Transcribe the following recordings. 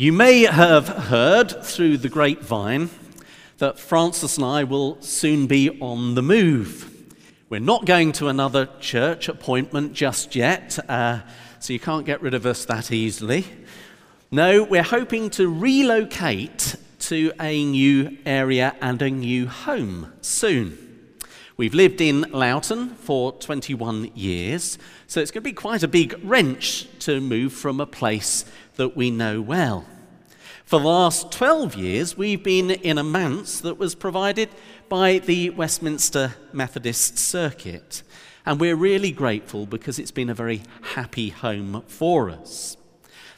You may have heard through the grapevine that Francis and I will soon be on the move. We're not going to another church appointment just yet, uh, so you can't get rid of us that easily. No, we're hoping to relocate to a new area and a new home soon. We've lived in Loughton for 21 years, so it's going to be quite a big wrench to move from a place that we know well. For the last 12 years, we've been in a manse that was provided by the Westminster Methodist Circuit, and we're really grateful because it's been a very happy home for us.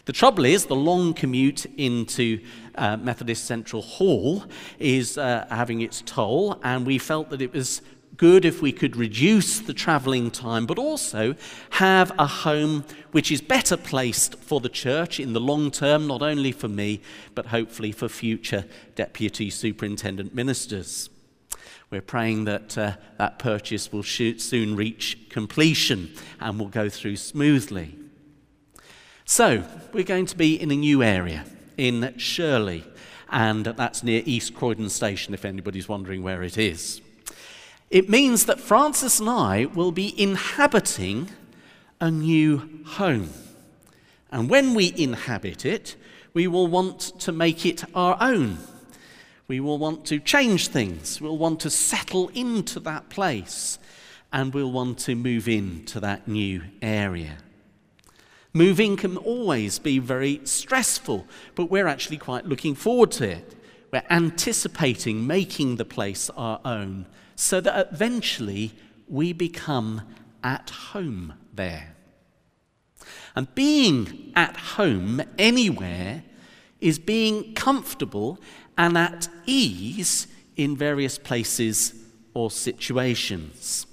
The trouble is, the long commute into uh, Methodist Central Hall is uh, having its toll, and we felt that it was good if we could reduce the travelling time, but also have a home which is better placed for the church in the long term, not only for me, but hopefully for future deputy superintendent ministers. We're praying that uh, that purchase will soon reach completion and will go through smoothly. So, we're going to be in a new area in Shirley, and that's near East Croydon Station, if anybody's wondering where it is. It means that Francis and I will be inhabiting a new home. And when we inhabit it, we will want to make it our own. We will want to change things. We'll want to settle into that place. And we'll want to move into that new area. Moving can always be very stressful, but we're actually quite looking forward to it. We're anticipating making the place our own so that eventually we become at home there. And being at home anywhere is being comfortable and at ease in various places or situations.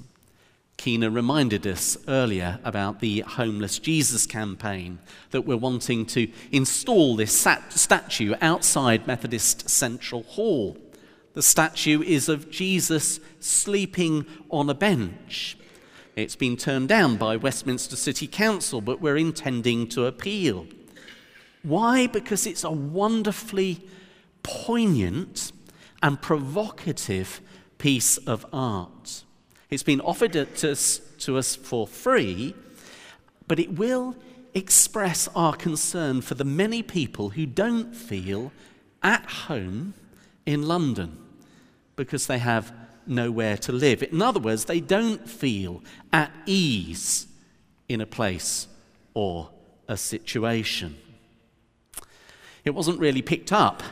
Keena reminded us earlier about the Homeless Jesus campaign that we're wanting to install this sat- statue outside Methodist Central Hall. The statue is of Jesus sleeping on a bench. It's been turned down by Westminster City Council, but we're intending to appeal. Why? Because it's a wonderfully poignant and provocative piece of art. It's been offered to us, to us for free, but it will express our concern for the many people who don't feel at home in London because they have nowhere to live. In other words, they don't feel at ease in a place or a situation. It wasn't really picked up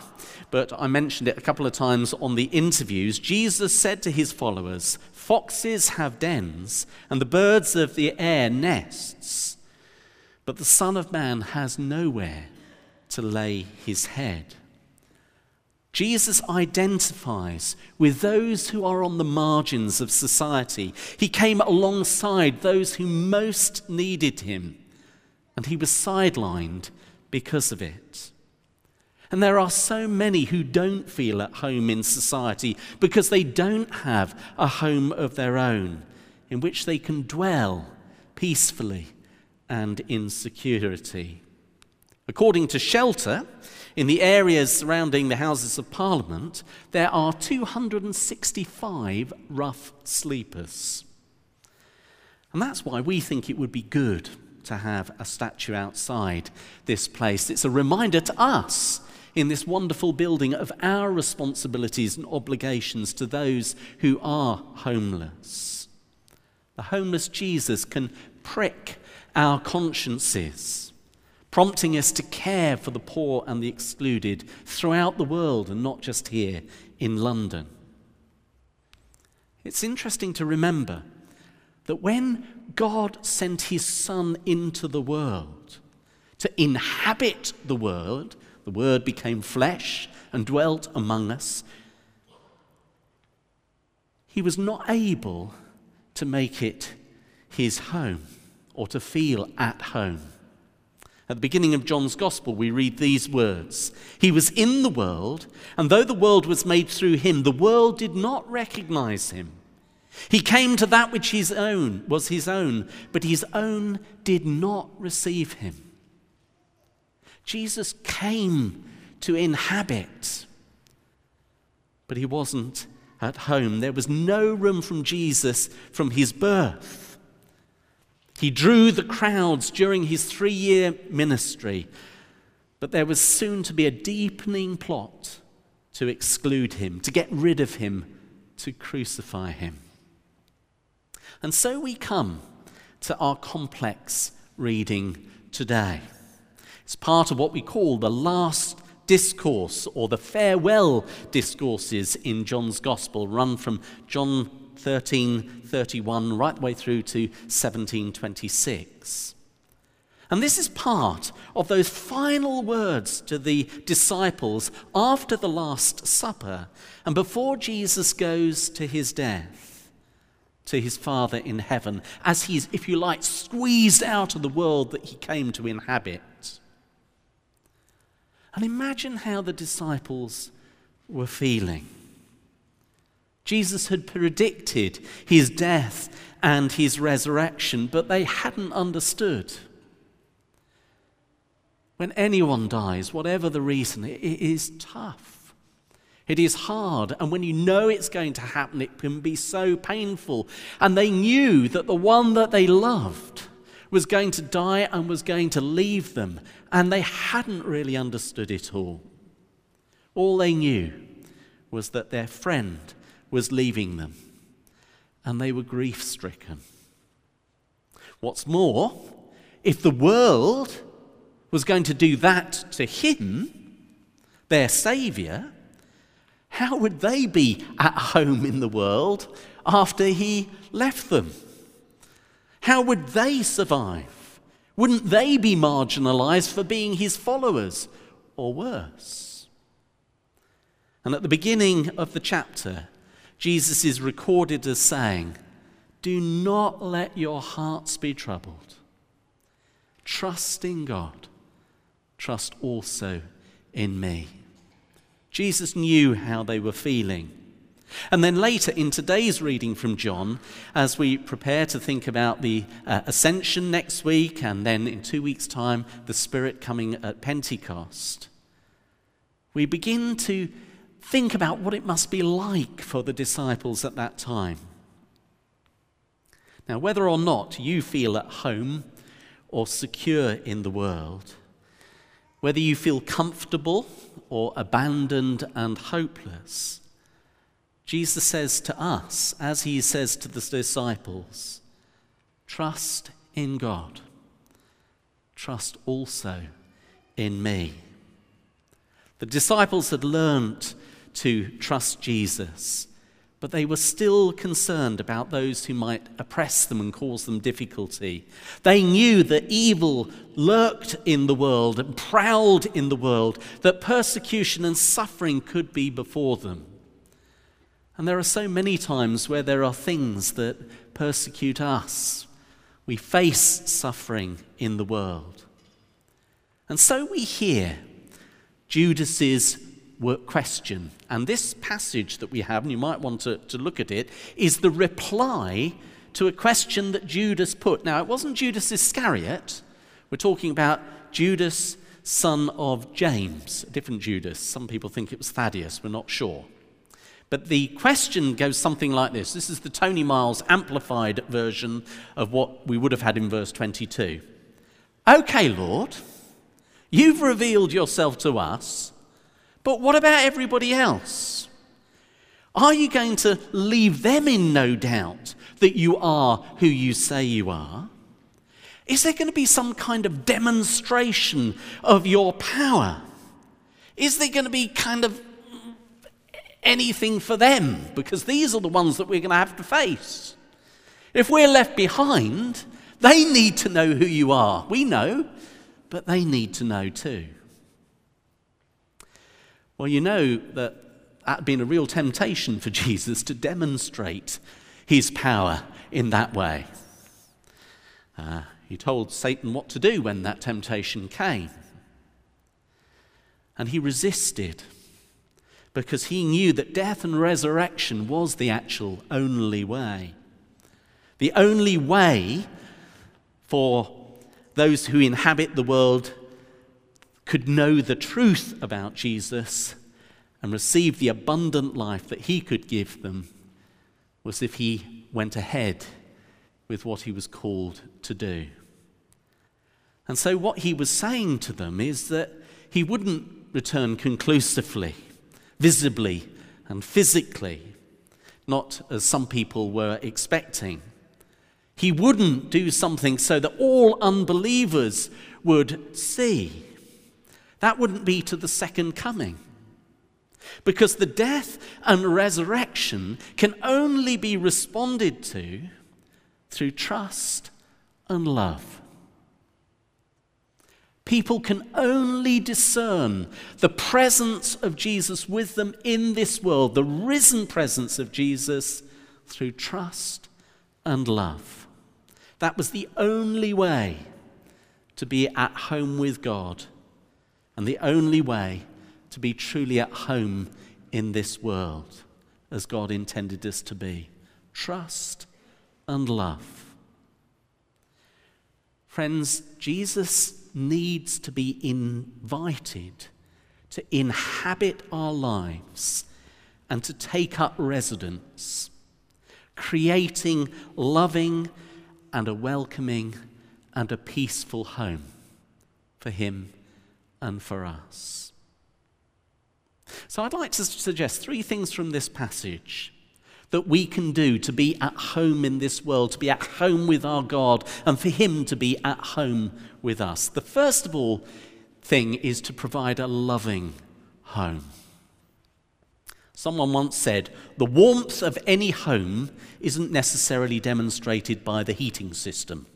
but I mentioned it a couple of times on the interviews. Jesus said to his followers, Foxes have dens, and the birds of the air nests, but the Son of Man has nowhere to lay his head. Jesus identifies with those who are on the margins of society. He came alongside those who most needed him, and he was sidelined because of it. And there are so many who don't feel at home in society because they don't have a home of their own in which they can dwell peacefully and in security. According to Shelter, in the areas surrounding the Houses of Parliament, there are 265 rough sleepers. And that's why we think it would be good to have a statue outside this place. It's a reminder to us in this wonderful building of our responsibilities and obligations to those who are homeless. The homeless Jesus can prick our consciences, prompting us to care for the poor and the excluded throughout the world and not just here in London. It's interesting to remember that when God sent his Son into the world to inhabit the world, the Word became flesh and dwelt among us. He was not able to make it his home or to feel at home. At the beginning of John's Gospel, we read these words He was in the world, and though the world was made through him, the world did not recognize him. He came to that which his own was his own, but his own did not receive him. Jesus came to inhabit, but he wasn't at home. There was no room from Jesus from his birth. He drew the crowds during his three year ministry, but there was soon to be a deepening plot to exclude him, to get rid of him, to crucify him. And so we come to our complex reading today. It's part of what we call the last discourse or the farewell discourses in John's Gospel, run from John 13 31 right the way through to 1726. And this is part of those final words to the disciples after the Last Supper and before Jesus goes to his death, to his Father in heaven, as he's, if you like, squeezed out of the world that he came to inhabit. And imagine how the disciples were feeling. Jesus had predicted his death and his resurrection, but they hadn't understood. When anyone dies, whatever the reason, it is tough. It is hard. And when you know it's going to happen, it can be so painful. And they knew that the one that they loved was going to die and was going to leave them. And they hadn't really understood it all. All they knew was that their friend was leaving them. And they were grief stricken. What's more, if the world was going to do that to him, their Saviour, how would they be at home in the world after he left them? How would they survive? Wouldn't they be marginalized for being his followers or worse? And at the beginning of the chapter, Jesus is recorded as saying, Do not let your hearts be troubled. Trust in God trust also in me. Jesus knew how they were feeling. And then later in today's reading from John, as we prepare to think about the uh, ascension next week, and then in two weeks' time, the Spirit coming at Pentecost, we begin to think about what it must be like for the disciples at that time. Now, whether or not you feel at home or secure in the world, whether you feel comfortable or abandoned and hopeless, Jesus says to us, as he says to the disciples, trust in God. Trust also in me. The disciples had learnt to trust Jesus but they were still concerned about those who might oppress them and cause them difficulty. They knew that evil lurked in the world and prowled in the world, that persecution and suffering could be before them. And there are so many times where there are things that persecute us. We face suffering in the world. And so we hear Judas's question. And this passage that we have, and you might want to, to look at it, is the reply to a question that Judas put. Now, it wasn't Judas Iscariot. We're talking about Judas, son of James, a different Judas. Some people think it was Thaddeus, we're not sure. But the question goes something like this. This is the Tony Miles amplified version of what we would have had in verse 22. Okay, Lord, you've revealed yourself to us but what about everybody else? Are you going to leave them in no doubt that you are who you say you are? Is there going to be some kind of demonstration of your power? Is there going to be kind of anything for them? Because these are the ones that we're going to have to face. If we're left behind, they need to know who you are. We know, but they need to know too. Well, you know that that had been a real temptation for Jesus to demonstrate his power in that way. Uh, he told Satan what to do when that temptation came. And he resisted because he knew that death and resurrection was the actual only way. The only way for those who inhabit the world could know the truth about Jesus and receive the abundant life that he could give them was if he went ahead with what he was called to do. And so, what he was saying to them is that he wouldn't return conclusively, visibly, and physically, not as some people were expecting. He wouldn't do something so that all unbelievers would see. That wouldn't be to the second coming. Because the death and resurrection can only be responded to through trust and love. People can only discern the presence of Jesus with them in this world, the risen presence of Jesus, through trust and love. That was the only way to be at home with God and the only way to be truly at home in this world as God intended us to be. Trust and love. Friends, Jesus needs to be invited to inhabit our lives and to take up residence, creating loving and a welcoming and a peaceful home for him and for us. So I'd like to suggest three things from this passage that we can do to be at home in this world, to be at home with our God, and for Him to be at home with us. The first of all thing is to provide a loving home. Someone once said, the warmth of any home isn't necessarily demonstrated by the heating system.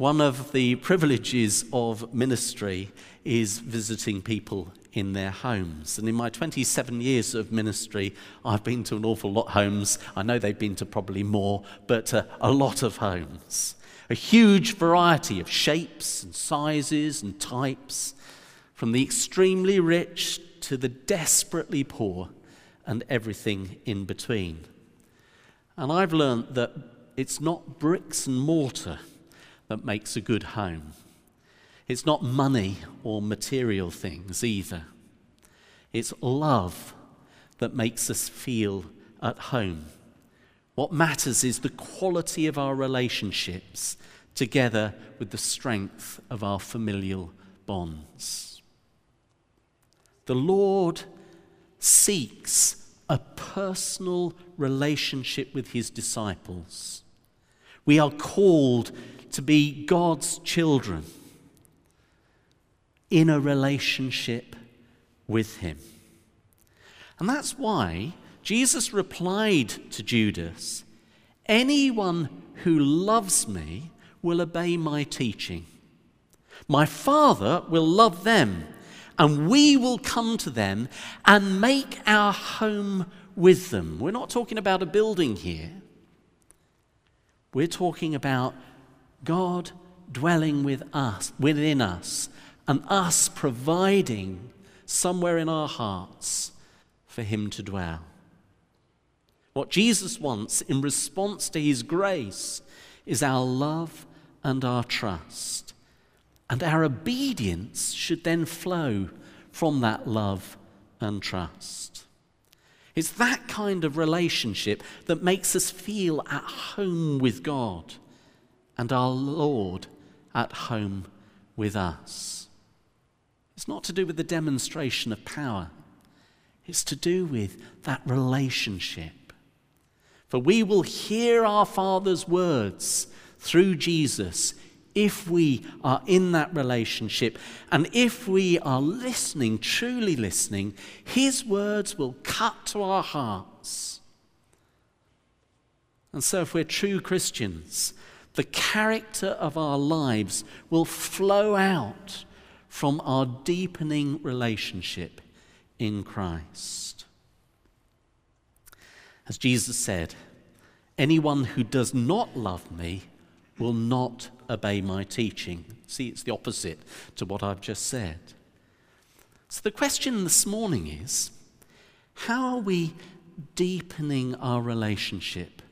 One of the privileges of ministry is visiting people in their homes. And in my 27 years of ministry, I've been to an awful lot of homes. I know they've been to probably more, but uh, a lot of homes. A huge variety of shapes and sizes and types, from the extremely rich to the desperately poor and everything in between. And I've learned that it's not bricks and mortar that makes a good home. It's not money or material things either. It's love that makes us feel at home. What matters is the quality of our relationships together with the strength of our familial bonds. The Lord seeks a personal relationship with his disciples. We are called to be God's children in a relationship with him. And that's why Jesus replied to Judas Anyone who loves me will obey my teaching. My Father will love them, and we will come to them and make our home with them. We're not talking about a building here. We're talking about God dwelling with us, within us, and us providing somewhere in our hearts for Him to dwell. What Jesus wants in response to His grace is our love and our trust. And our obedience should then flow from that love and trust. It's that kind of relationship that makes us feel at home with God and our Lord at home with us. It's not to do with the demonstration of power, it's to do with that relationship. For we will hear our Father's words through Jesus if we are in that relationship and if we are listening, truly listening, His words will cut to our hearts. And so, if we're true Christians, the character of our lives will flow out from our deepening relationship in Christ. As Jesus said, anyone who does not love me will not obey my teaching. See, it's the opposite to what I've just said. So the question this morning is how are we deepening our relationship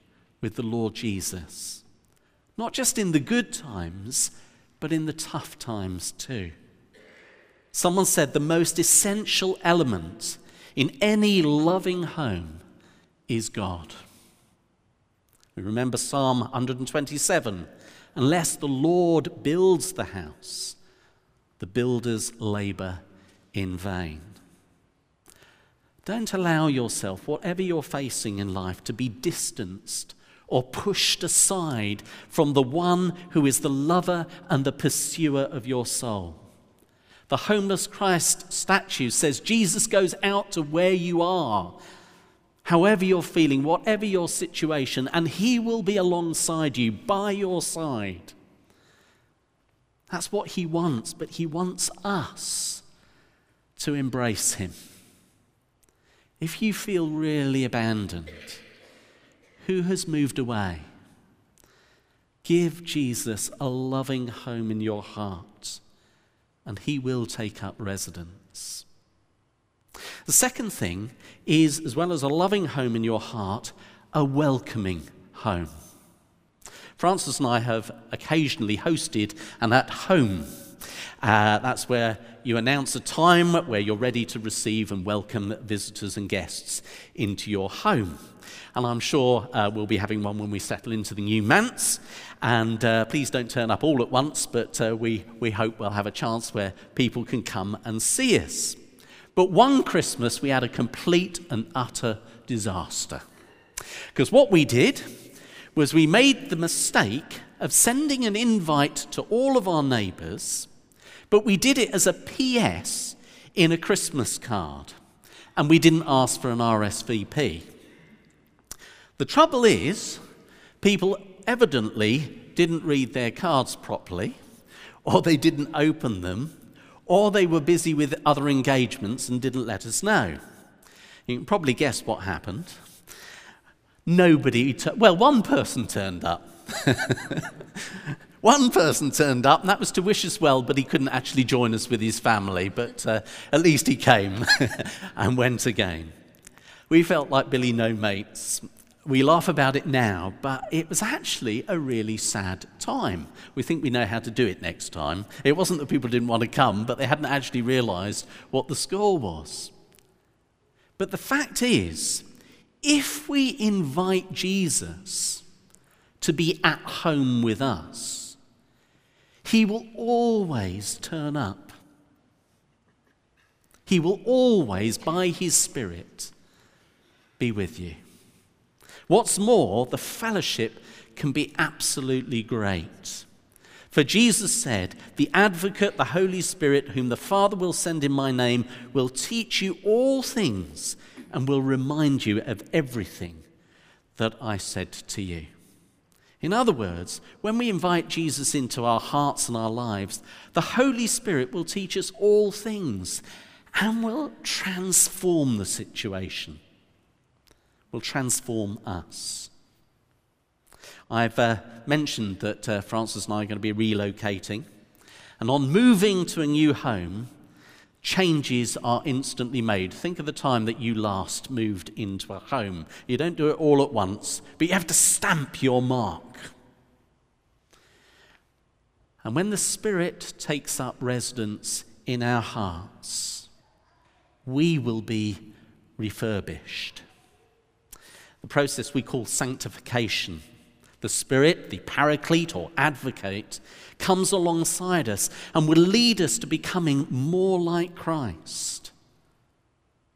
with the Lord Jesus? Not just in the good times, but in the tough times too. Someone said the most essential element in any loving home is God. We remember Psalm 127 Unless the Lord builds the house, the builders labor in vain. Don't allow yourself, whatever you're facing in life, to be distanced or pushed aside from the one who is the lover and the pursuer of your soul. The homeless Christ statue says Jesus goes out to where you are, however you're feeling, whatever your situation, and he will be alongside you, by your side. That's what he wants, but he wants us to embrace him. If you feel really abandoned, who has moved away? Give Jesus a loving home in your heart, and he will take up residence. The second thing is, as well as a loving home in your heart, a welcoming home. Francis and I have occasionally hosted an at home. Uh, that's where you announce a time where you're ready to receive and welcome visitors and guests into your home and I'm sure uh, we'll be having one when we settle into the new manse. And uh, please don't turn up all at once, but uh, we, we hope we'll have a chance where people can come and see us. But one Christmas, we had a complete and utter disaster. Because what we did was we made the mistake of sending an invite to all of our neighbours, but we did it as a PS in a Christmas card. And we didn't ask for an RSVP. The trouble is, people evidently didn't read their cards properly, or they didn't open them, or they were busy with other engagements and didn't let us know. You can probably guess what happened. Nobody, t- well, one person turned up. one person turned up, and that was to wish us well, but he couldn't actually join us with his family. But uh, at least he came and went again. We felt like Billy No Mates we laugh about it now, but it was actually a really sad time. We think we know how to do it next time. It wasn't that people didn't want to come, but they hadn't actually realized what the score was. But the fact is, if we invite Jesus to be at home with us, he will always turn up. He will always, by his Spirit, be with you. What's more, the fellowship can be absolutely great. For Jesus said, The advocate, the Holy Spirit, whom the Father will send in my name, will teach you all things and will remind you of everything that I said to you. In other words, when we invite Jesus into our hearts and our lives, the Holy Spirit will teach us all things and will transform the situation will transform us. I've uh, mentioned that uh, Francis and I are going to be relocating. And on moving to a new home, changes are instantly made. Think of the time that you last moved into a home. You don't do it all at once, but you have to stamp your mark. And when the Spirit takes up residence in our hearts, we will be refurbished the process we call sanctification. The Spirit, the paraclete or advocate, comes alongside us and will lead us to becoming more like Christ.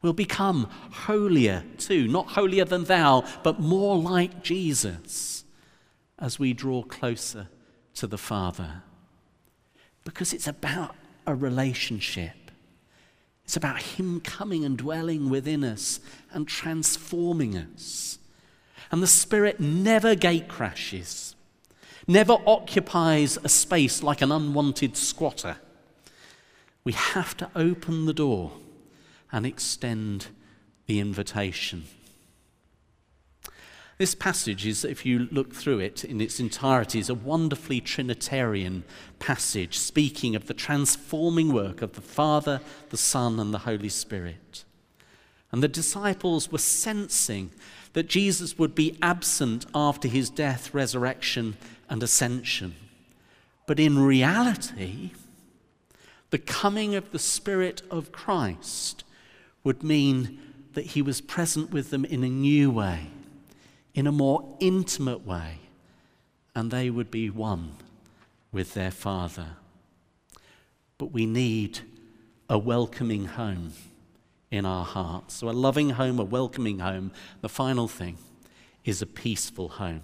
We'll become holier too, not holier than thou, but more like Jesus as we draw closer to the Father. Because it's about a relationship. It's about Him coming and dwelling within us and transforming us. And the Spirit never gate crashes, never occupies a space like an unwanted squatter. We have to open the door and extend the invitation. This passage is, if you look through it in its entirety, is a wonderfully Trinitarian passage speaking of the transforming work of the Father, the Son, and the Holy Spirit. And the disciples were sensing that Jesus would be absent after his death, resurrection, and ascension. But in reality, The coming of the Spirit of Christ would mean that he was present with them in a new way, in a more intimate way, and they would be one with their Father. But we need a welcoming home in our hearts. So, a loving home, a welcoming home. The final thing is a peaceful home.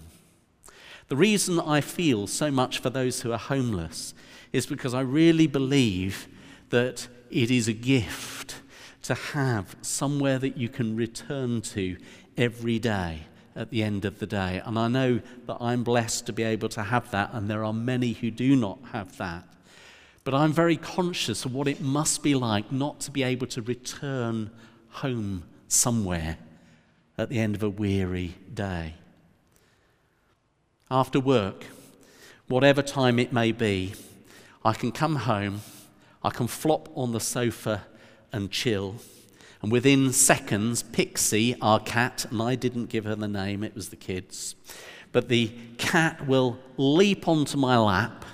The reason I feel so much for those who are homeless is because I really believe that it is a gift to have somewhere that you can return to every day at the end of the day. And I know that I'm blessed to be able to have that, and there are many who do not have that. But I'm very conscious of what it must be like not to be able to return home somewhere at the end of a weary day. After work, whatever time it may be, I can come home, I can flop on the sofa and chill. And within seconds, Pixie, our cat, and I didn't give her the name, it was the kids, but the cat will leap onto my lap.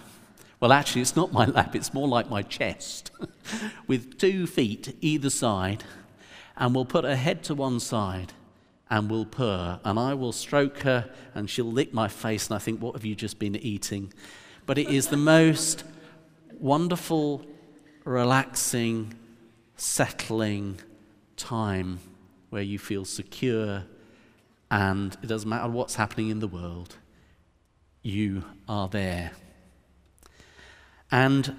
Well, actually, it's not my lap, it's more like my chest, with two feet either side, and will put her head to one side and will purr. And I will stroke her, and she'll lick my face, and I think, What have you just been eating? But it is the most wonderful, relaxing, settling time where you feel secure and it doesn't matter what's happening in the world, you are there. And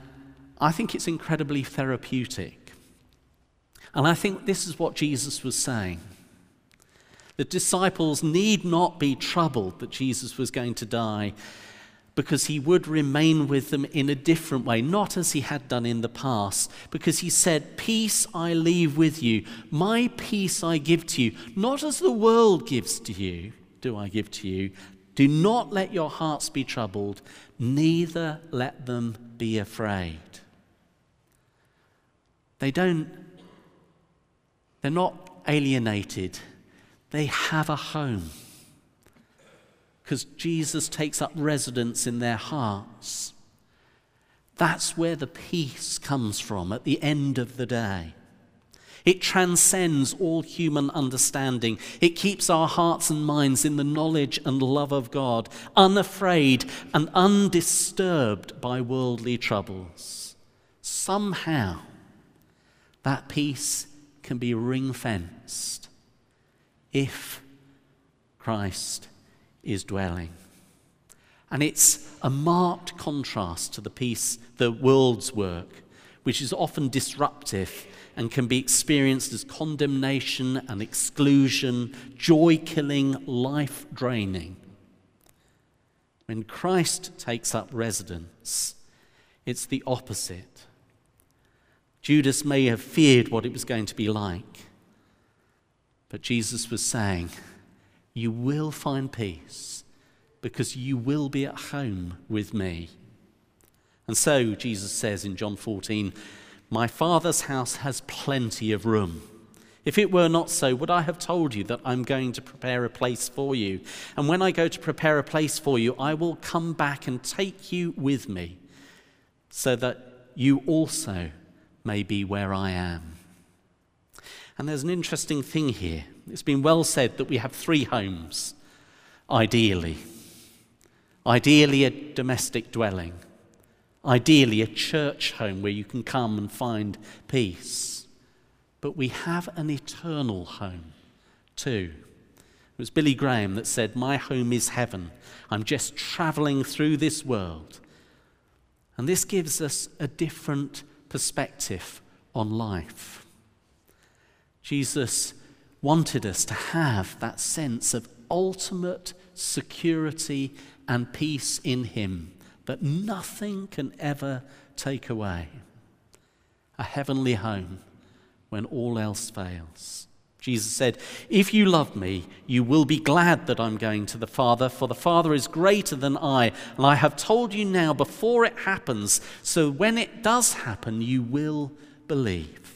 I think it's incredibly therapeutic. And I think this is what Jesus was saying. The disciples need not be troubled that Jesus was going to die because he would remain with them in a different way, not as he had done in the past, because he said, Peace I leave with you, my peace I give to you, not as the world gives to you, do I give to you. Do not let your hearts be troubled, neither let them be afraid. They don't, they're not alienated, they have a home because Jesus takes up residence in their hearts. That's where the peace comes from at the end of the day. It transcends all human understanding. It keeps our hearts and minds in the knowledge and love of God, unafraid and undisturbed by worldly troubles. Somehow, that peace can be ring fenced if Christ is dwelling. And it's a marked contrast to the peace, the world's work, which is often disruptive and can be experienced as condemnation and exclusion, joy killing, life draining. When Christ takes up residence, it's the opposite. Judas may have feared what it was going to be like, but Jesus was saying, you will find peace because you will be at home with me. And so, Jesus says in John 14, My Father's house has plenty of room. If it were not so, would I have told you that I'm going to prepare a place for you? And when I go to prepare a place for you, I will come back and take you with me, so that you also may be where I am. And there's an interesting thing here. It's been well said that we have three homes, ideally. Ideally, a domestic dwelling. Ideally, a church home where you can come and find peace. But we have an eternal home too. It was Billy Graham that said, My home is heaven. I'm just traveling through this world. And this gives us a different perspective on life. Jesus wanted us to have that sense of ultimate security and peace in Him that nothing can ever take away. A heavenly home when all else fails. Jesus said, If you love me, you will be glad that I'm going to the Father, for the Father is greater than I, and I have told you now before it happens, so when it does happen, you will believe.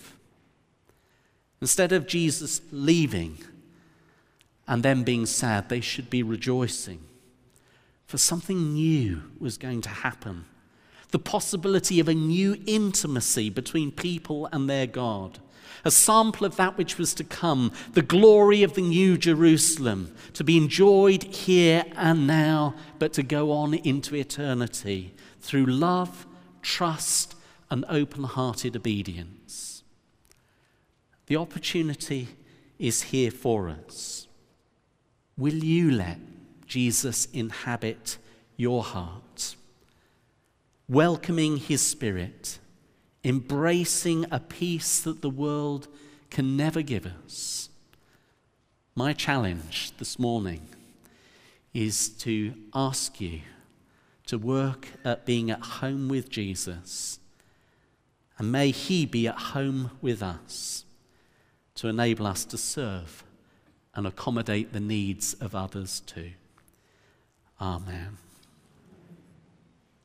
Instead of Jesus leaving and them being sad, they should be rejoicing. For something new was going to happen. the possibility of a new intimacy between people and their God, a sample of that which was to come, the glory of the new Jerusalem, to be enjoyed here and now, but to go on into eternity through love, trust, and open hearted obedience. The opportunity is here for us. Will you let Jesus inhabit your heart? Welcoming his spirit, embracing a peace that the world can never give us. My challenge this morning is to ask you to work at being at home with Jesus. And may he be at home with us to enable us to serve and accommodate the needs of others too. Amen.